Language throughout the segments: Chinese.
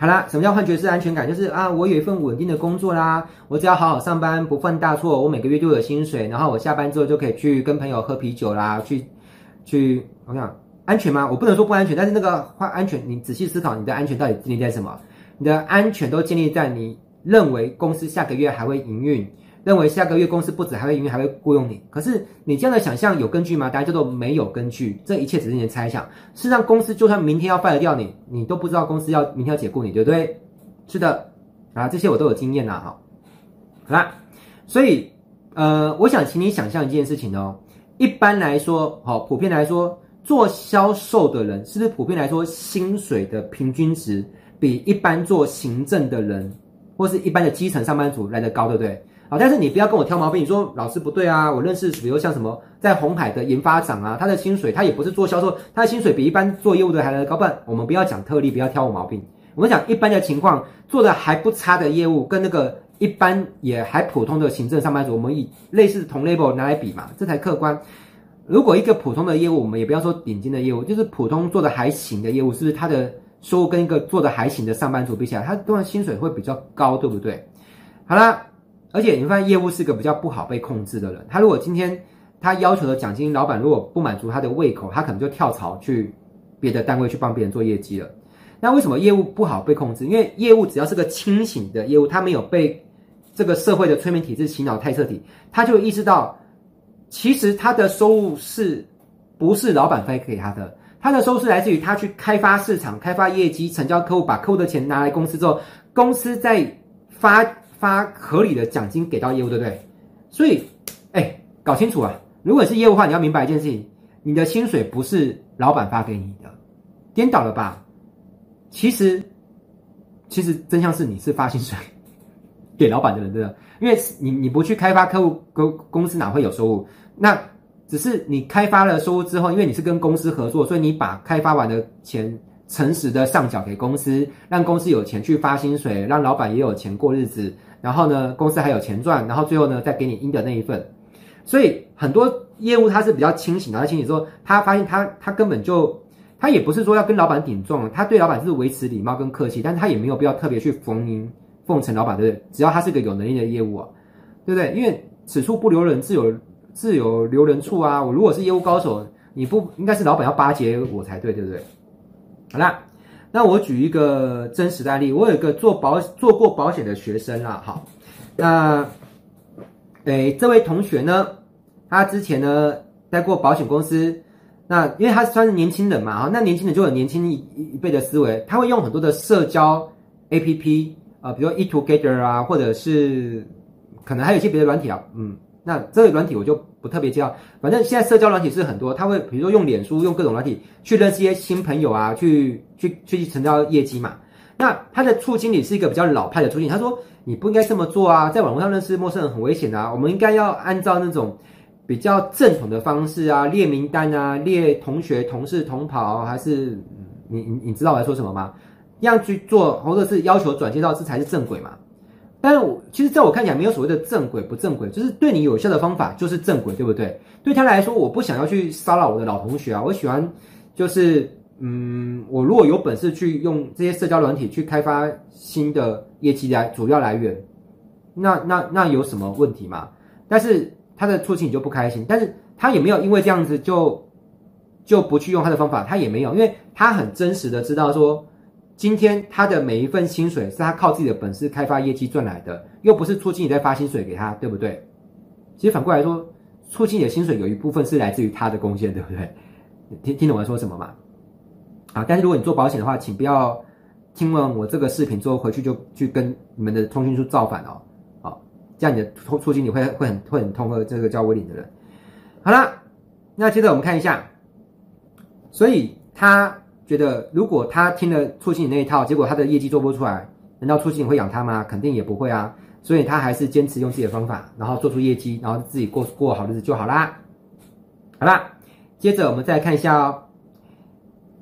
好啦，什么叫幻觉式安全感？就是啊，我有一份稳定的工作啦，我只要好好上班，不犯大错，我每个月就有薪水，然后我下班之后就可以去跟朋友喝啤酒啦，去去，我想安全吗？我不能说不安全，但是那个换安全，你仔细思考，你的安全到底建立在什么？你的安全都建立在你认为公司下个月还会营运。认为下个月公司不止还会营运，还会雇佣你。可是你这样的想象有根据吗？大家叫做没有根据，这一切只是你的猜想。事实上，公司就算明天要 fire 掉你，你都不知道公司要明天要解雇你，对不对？是的，啊，这些我都有经验啦，哈。好啦，所以呃，我想请你想象一件事情哦。一般来说，好，普遍来说，做销售的人是不是普遍来说薪水的平均值比一般做行政的人或是一般的基层上班族来得高，对不对？好，但是你不要跟我挑毛病。你说老师不对啊，我认识，比如像什么在红海的研发长啊，他的薪水他也不是做销售，他的薪水比一般做业务的还来高。不我们不要讲特例，不要挑我毛病。我们讲一般的情况，做的还不差的业务，跟那个一般也还普通的行政上班族，我们以类似同 level 拿来比嘛，这才客观。如果一个普通的业务，我们也不要说顶尖的业务，就是普通做的还行的业务，是不是他的收入跟一个做的还行的上班族比起来，他当然薪水会比较高，对不对？好啦。而且你会发现，业务是个比较不好被控制的人。他如果今天他要求的奖金，老板如果不满足他的胃口，他可能就跳槽去别的单位去帮别人做业绩了。那为什么业务不好被控制？因为业务只要是个清醒的业务，他没有被这个社会的催眠体制洗脑太彻底，他就意识到，其实他的收入是不是老板分给他的？他的收入是来自于他去开发市场、开发业绩、成交客户，把客户的钱拿来公司之后，公司在发。发合理的奖金给到业务，对不对？所以，哎，搞清楚啊！如果是业务的话，你要明白一件事情：你的薪水不是老板发给你的，颠倒了吧？其实，其实真相是你是发薪水 给老板的人，对吧？因为你你不去开发客户，公公司哪会有收入？那只是你开发了收入之后，因为你是跟公司合作，所以你把开发完的钱诚实的上缴给公司，让公司有钱去发薪水，让老板也有钱过日子。然后呢，公司还有钱赚，然后最后呢，再给你应得那一份。所以很多业务他是比较清醒的，他清醒说，他发现他他根本就他也不是说要跟老板顶撞，他对老板是维持礼貌跟客气，但他也没有必要特别去逢迎奉承老板，对不对？只要他是个有能力的业务啊，对不对？因为此处不留人，自有自有留人处啊。我如果是业务高手，你不应该是老板要巴结我才对，对不对？好啦。那我举一个真实的案例，我有一个做保做过保险的学生啦，好，那，诶，这位同学呢，他之前呢待过保险公司，那因为他算是年轻人嘛，哈，那年轻人就有年轻一一辈的思维，他会用很多的社交 APP 啊，比如说 eTogether 啊，或者是可能还有一些别的软体啊，嗯。那这个软体我就不特别介绍，反正现在社交软体是很多，他会比如说用脸书，用各种软体去认识一些新朋友啊，去去去成交业绩嘛。那他的处经理是一个比较老派的处经理，他说你不应该这么做啊，在网络上认识陌生人很危险啊，我们应该要按照那种比较正统的方式啊，列名单啊，列同学、同事、同跑，还是你你你知道我在说什么吗？这样去做，或者是要求转介绍，这才是正轨嘛。但是我其实在我看起来没有所谓的正轨不正轨，就是对你有效的方法就是正轨，对不对？对他来说，我不想要去骚扰我的老同学啊，我喜欢就是嗯，我如果有本事去用这些社交软体去开发新的业绩来主要来源，那那那有什么问题吗？但是他的处境你就不开心，但是他也没有因为这样子就就不去用他的方法，他也没有，因为他很真实的知道说。今天他的每一份薪水是他靠自己的本事开发业绩赚来的，又不是处经理在发薪水给他，对不对？其实反过来说，处经理的薪水有一部分是来自于他的贡献，对不对？听听懂我在说什么吗？啊，但是如果你做保险的话，请不要听完我这个视频之后回去就去跟你们的通讯处造反哦，好，这样你的处处经理会会很会很痛恨这个叫威廉的人。好了，那接着我们看一下，所以他。觉得如果他听了处经理那一套，结果他的业绩做不出来，难道处经理会养他吗？肯定也不会啊。所以他还是坚持用自己的方法，然后做出业绩，然后自己过过好日子就好啦。好啦，接着我们再看一下哦。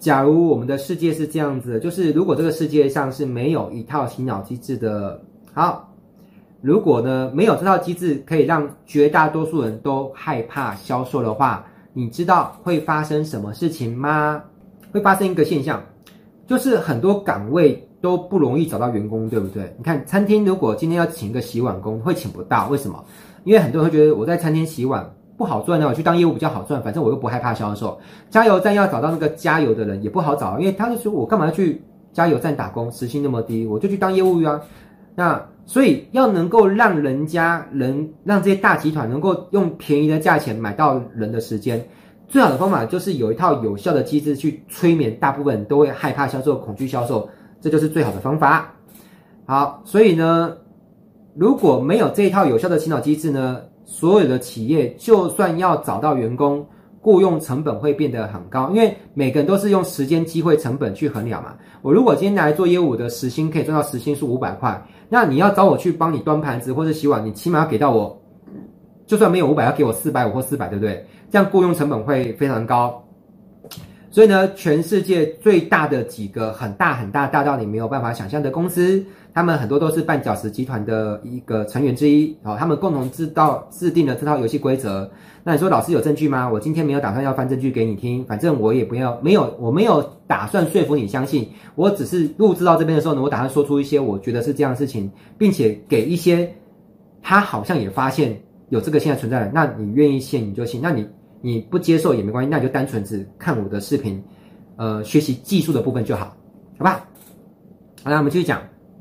假如我们的世界是这样子，就是如果这个世界上是没有一套洗脑机制的，好，如果呢没有这套机制可以让绝大多数人都害怕销售的话，你知道会发生什么事情吗？会发生一个现象，就是很多岗位都不容易找到员工，对不对？你看餐厅如果今天要请一个洗碗工，会请不到，为什么？因为很多人会觉得我在餐厅洗碗不好赚呢，我去当业务比较好赚，反正我又不害怕销售。加油站要找到那个加油的人也不好找，因为他就说我干嘛要去加油站打工，时薪那么低，我就去当业务员啊。那所以要能够让人家人让这些大集团能够用便宜的价钱买到人的时间，最好的方法就是有一套有效的机制去催眠大部分都会害怕销售、恐惧销售，这就是最好的方法。好，所以呢，如果没有这一套有效的洗脑机制呢，所有的企业就算要找到员工，雇佣成本会变得很高，因为每个人都是用时间、机会成本去衡量嘛。我如果今天来做业务的时薪可以赚到时薪是五百块。那你要找我去帮你端盘子或者洗碗，你起码要给到我，就算没有五百，要给我四百五或四百，对不对？这样雇佣成本会非常高。所以呢，全世界最大的几个很大很大大到你没有办法想象的公司，他们很多都是绊脚石集团的一个成员之一。好，他们共同制造制定了这套游戏规则。那你说老师有证据吗？我今天没有打算要翻证据给你听，反正我也不要，没有，我没有打算说服你相信。我只是录制到这边的时候呢，我打算说出一些我觉得是这样的事情，并且给一些他好像也发现有这个现在存在的，那你愿意信你就信，那你你不接受也没关系，那你就单纯只看我的视频，呃，学习技术的部分就好，好吧？好，那我们继续讲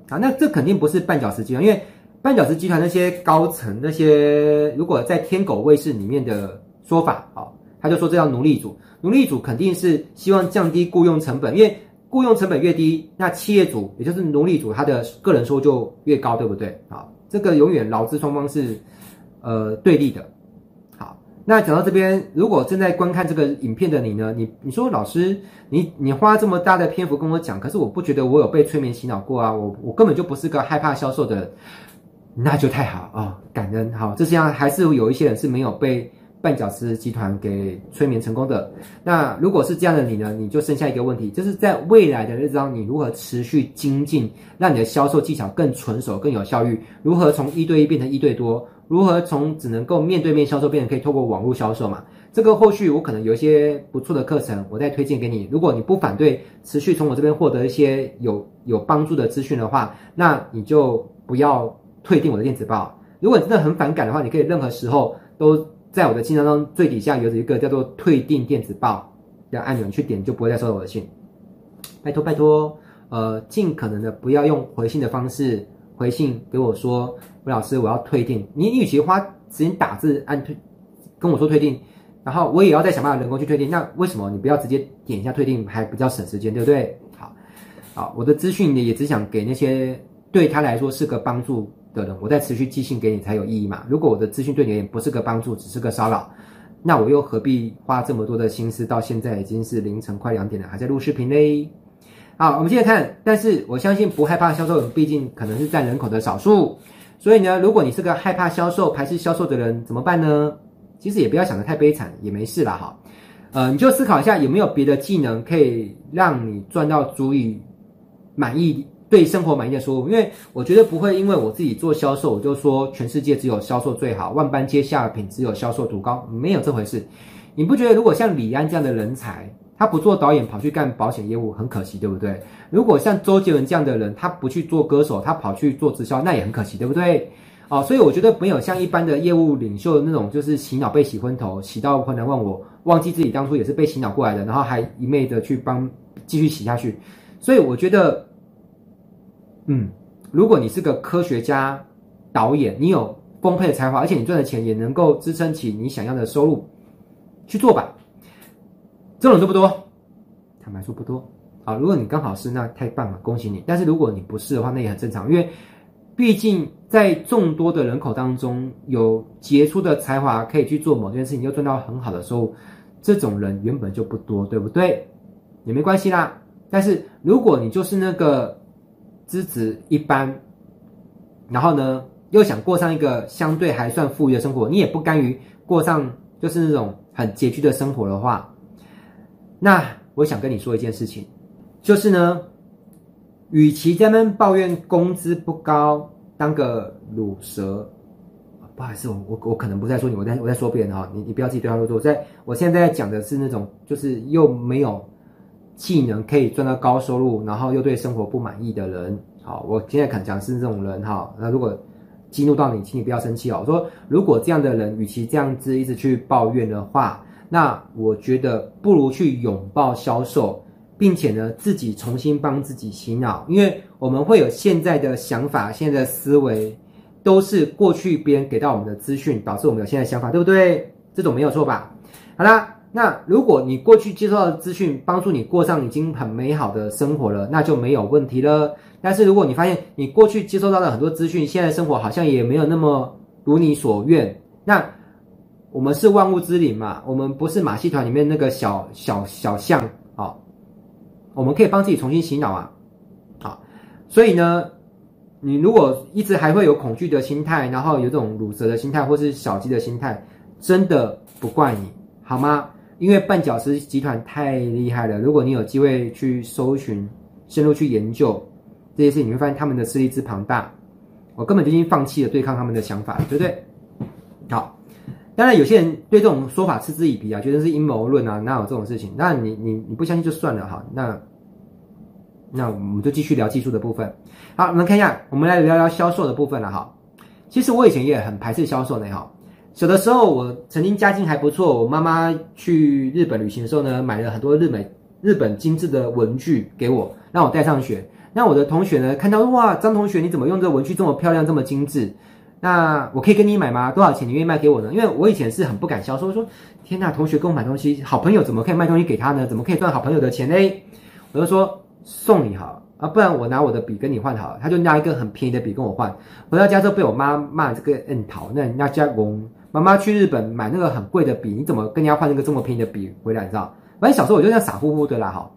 啊，那这肯定不是绊脚石集团，因为。绊脚石集团那些高层，那些如果在天狗卫士里面的说法，啊，他就说这叫奴隶主，奴隶主肯定是希望降低雇佣成本，因为雇佣成本越低，那企业主也就是奴隶主他的个人收入就越高，对不对？啊，这个永远劳资双方是呃对立的。好，那讲到这边，如果正在观看这个影片的你呢，你你说老师，你你花这么大的篇幅跟我讲，可是我不觉得我有被催眠洗脑过啊，我我根本就不是个害怕销售的人。那就太好啊、感恩好，这实际上还是有一些人是没有被绊脚石集团给催眠成功的。那如果是这样的你呢？你就剩下一个问题，就是在未来的日子中，你如何持续精进，让你的销售技巧更纯熟、更有效率？如何从一对一变成一对多？如何从只能够面对面销售变成可以透过网络销售嘛？这个后续我可能有一些不错的课程，我再推荐给你。如果你不反对持续从我这边获得一些有有帮助的资讯的话，那你就不要。退订我的电子报，如果你真的很反感的话，你可以任何时候都在我的信箱中最底下有一个叫做“退订电子报”的按钮，你去点就不会再收到我的信。拜托拜托，呃，尽可能的不要用回信的方式回信给我说，魏老师我要退订。你与其花时间打字按退跟我说退订，然后我也要再想办法人工去退订，那为什么你不要直接点一下退订，还比较省时间，对不对？好，好，我的资讯也只想给那些对他来说是个帮助的人，我再持续寄信给你才有意义嘛？如果我的资讯对你而言不是个帮助，只是个骚扰，那我又何必花这么多的心思？到现在已经是凌晨快两点了，还在录视频嘞。好，我们接着看。但是我相信不害怕销售人，毕竟可能是占人口的少数。所以呢，如果你是个害怕销售、排斥销售的人，怎么办呢？其实也不要想得太悲惨，也没事啦。哈。呃，你就思考一下，有没有别的技能可以让你赚到足以满意。对生活满意的收入，因为我觉得不会因为我自己做销售，我就说全世界只有销售最好，万般皆下品，只有销售独高，没有这回事。你不觉得如果像李安这样的人才，他不做导演跑去干保险业务，很可惜，对不对？如果像周杰伦这样的人，他不去做歌手，他跑去做直销，那也很可惜，对不对？哦，所以我觉得没有像一般的业务领袖那种，就是洗脑被洗昏头，洗到困难忘我，忘记自己当初也是被洗脑过来的，然后还一昧的去帮继续洗下去。所以我觉得。嗯，如果你是个科学家、导演，你有丰沛的才华，而且你赚的钱也能够支撑起你想要的收入，去做吧。这种多不多？坦白说不多。啊，如果你刚好是，那太棒了，恭喜你。但是如果你不是的话，那也很正常，因为毕竟在众多的人口当中，有杰出的才华可以去做某件事情，又赚到很好的收入，这种人原本就不多，对不对？也没关系啦。但是如果你就是那个。资质一般，然后呢，又想过上一个相对还算富裕的生活，你也不甘于过上就是那种很拮据的生活的话，那我想跟你说一件事情，就是呢，与其在那抱怨工资不高，当个鲁蛇，不好意思，我我我可能不在说你，我在我在说别人哈，你你不要自己对号入座，我在我现在在讲的是那种就是又没有。技能可以赚到高收入，然后又对生活不满意的人。好，我现在可能讲是这种人哈。那如果激怒到你，请你不要生气哦。我说，如果这样的人，与其这样子一直去抱怨的话，那我觉得不如去拥抱销售，并且呢，自己重新帮自己洗脑，因为我们会有现在的想法，现在的思维，都是过去别人给到我们的资讯，导致我们有现在想法，对不对？这种没有错吧？好啦，那如果你过去接受到的资讯帮助你过上已经很美好的生活了，那就没有问题了。但是如果你发现你过去接收到的很多资讯，现在生活好像也没有那么如你所愿，那我们是万物之灵嘛，我们不是马戏团里面那个小小小象啊，我们可以帮自己重新洗脑啊，好，所以呢，你如果一直还会有恐惧的心态，然后有这种鲁蛇的心态或是小鸡的心态，真的不怪你，好吗？因为绊脚石集团太厉害了，如果你有机会去搜寻、深入去研究。这些事情你会发现他们的势力之庞大，我根本就已经放弃了对抗他们的想法，对不对？好，当然有些人对这种说法嗤之以鼻啊，觉得是阴谋论啊，哪有这种事情？那你你你不相信就算了哈。那那我们就继续聊技术的部分。好，我们看一下，我们来聊聊销售的部分了哈。其实我以前也很排斥销售呢哈。小的时候我曾经家境还不错，我妈妈去日本旅行的时候呢，买了很多日本日本精致的文具给我，让我带上学。那我的同学呢？看到哇，张同学你怎么用这文具这么漂亮，这么精致？那我可以跟你买吗？多少钱？你愿意卖给我呢？因为我以前是很不敢销售，说天哪，同学跟我买东西，好朋友怎么可以卖东西给他呢？怎么可以赚好朋友的钱呢？我就说送你好啊，不然我拿我的笔跟你换好了。他就拿一个很便宜的笔跟我换。回到家之后被我妈骂这个嗯讨，那人家家公妈妈去日本买那个很贵的笔，你怎么跟人家换那个这么便宜的笔回来？你知道？反正小时候我就这样傻乎乎的啦，哈。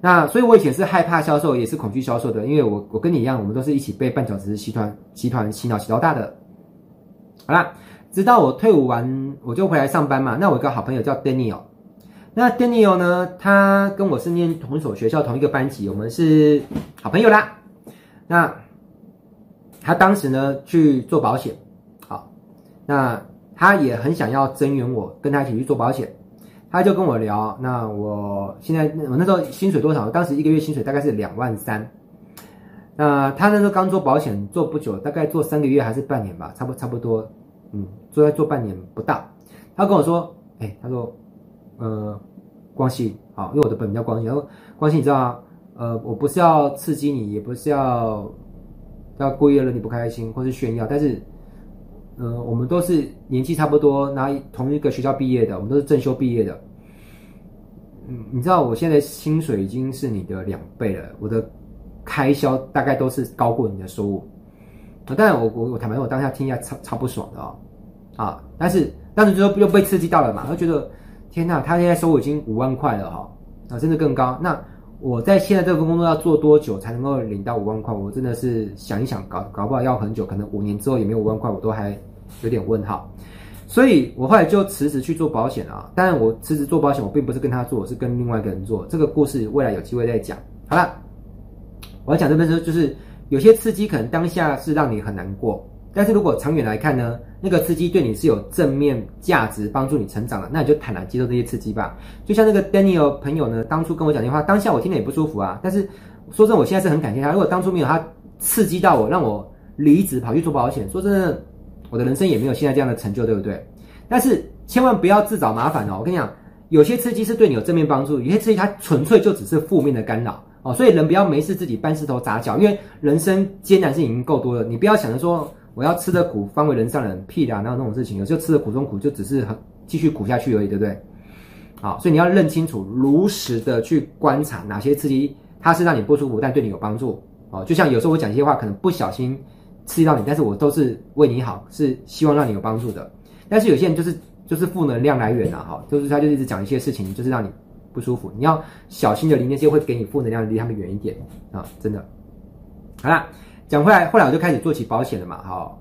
那所以，我以前是害怕销售，也是恐惧销售的，因为我我跟你一样，我们都是一起被绊脚石集团集团洗脑洗到大的。好啦，直到我退伍完，我就回来上班嘛。那我有个好朋友叫 Daniel，那 Daniel 呢，他跟我是念同一所学校，同一个班级，我们是好朋友啦。那他当时呢去做保险，好，那他也很想要增援我，跟他一起去做保险。他就跟我聊，那我现在我那时候薪水多少？当时一个月薪水大概是两万三。那他那时候刚做保险做不久，大概做三个月还是半年吧，差不差不多，嗯，做在做半年不到。他跟我说，哎、他说，呃，光熙，好，因为我的本名叫光熙。他说，光熙，你知道吗？呃，我不是要刺激你，也不是要要故意让你不开心或是炫耀，但是。呃，我们都是年纪差不多，拿同一个学校毕业的，我们都是正修毕业的。嗯，你知道我现在薪水已经是你的两倍了，我的开销大概都是高过你的收入。啊，当然我我我坦白说，我当下听一下超超不爽的哦，啊，但是当时就又被刺激到了嘛，就觉得天呐，他现在收入已经五万块了哈，啊，甚至更高。那我在现在这份工作要做多久才能够领到五万块？我真的是想一想，搞搞不好要很久，可能五年之后也没有五万块，我都还。有点问号，所以我后来就辞职去做保险啊。当然，我辞职做保险，我并不是跟他做，我是跟另外一个人做。这个故事未来有机会再讲。好了，我要讲这边说，就是有些刺激可能当下是让你很难过，但是如果长远来看呢，那个刺激对你是有正面价值，帮助你成长的，那你就坦然接受这些刺激吧。就像那个 Daniel 朋友呢，当初跟我讲电话，当下我听得也不舒服啊。但是说真的，我现在是很感谢他。如果当初没有他刺激到我，让我离职跑去做保险，说真的。我的人生也没有现在这样的成就，对不对？但是千万不要自找麻烦哦！我跟你讲，有些刺激是对你有正面帮助，有些刺激它纯粹就只是负面的干扰哦。所以人不要没事自己搬石头砸脚，因为人生艰难是已经够多了。你不要想着说我要吃的苦方为人上人，屁的，哪有那种事情？有时候吃的苦中苦，就只是很继续苦下去而已，对不对？好，所以你要认清楚，如实的去观察哪些刺激它是让你不舒服，但对你有帮助哦。就像有时候我讲一些话，可能不小心。刺激到你，但是我都是为你好，是希望让你有帮助的。但是有些人就是就是负能量来源啊，哈，就是他就一直讲一些事情，就是让你不舒服。你要小心的，离那些会给你负能量，离他们远一点啊，真的。好啦，讲回来，后来我就开始做起保险了嘛，哈。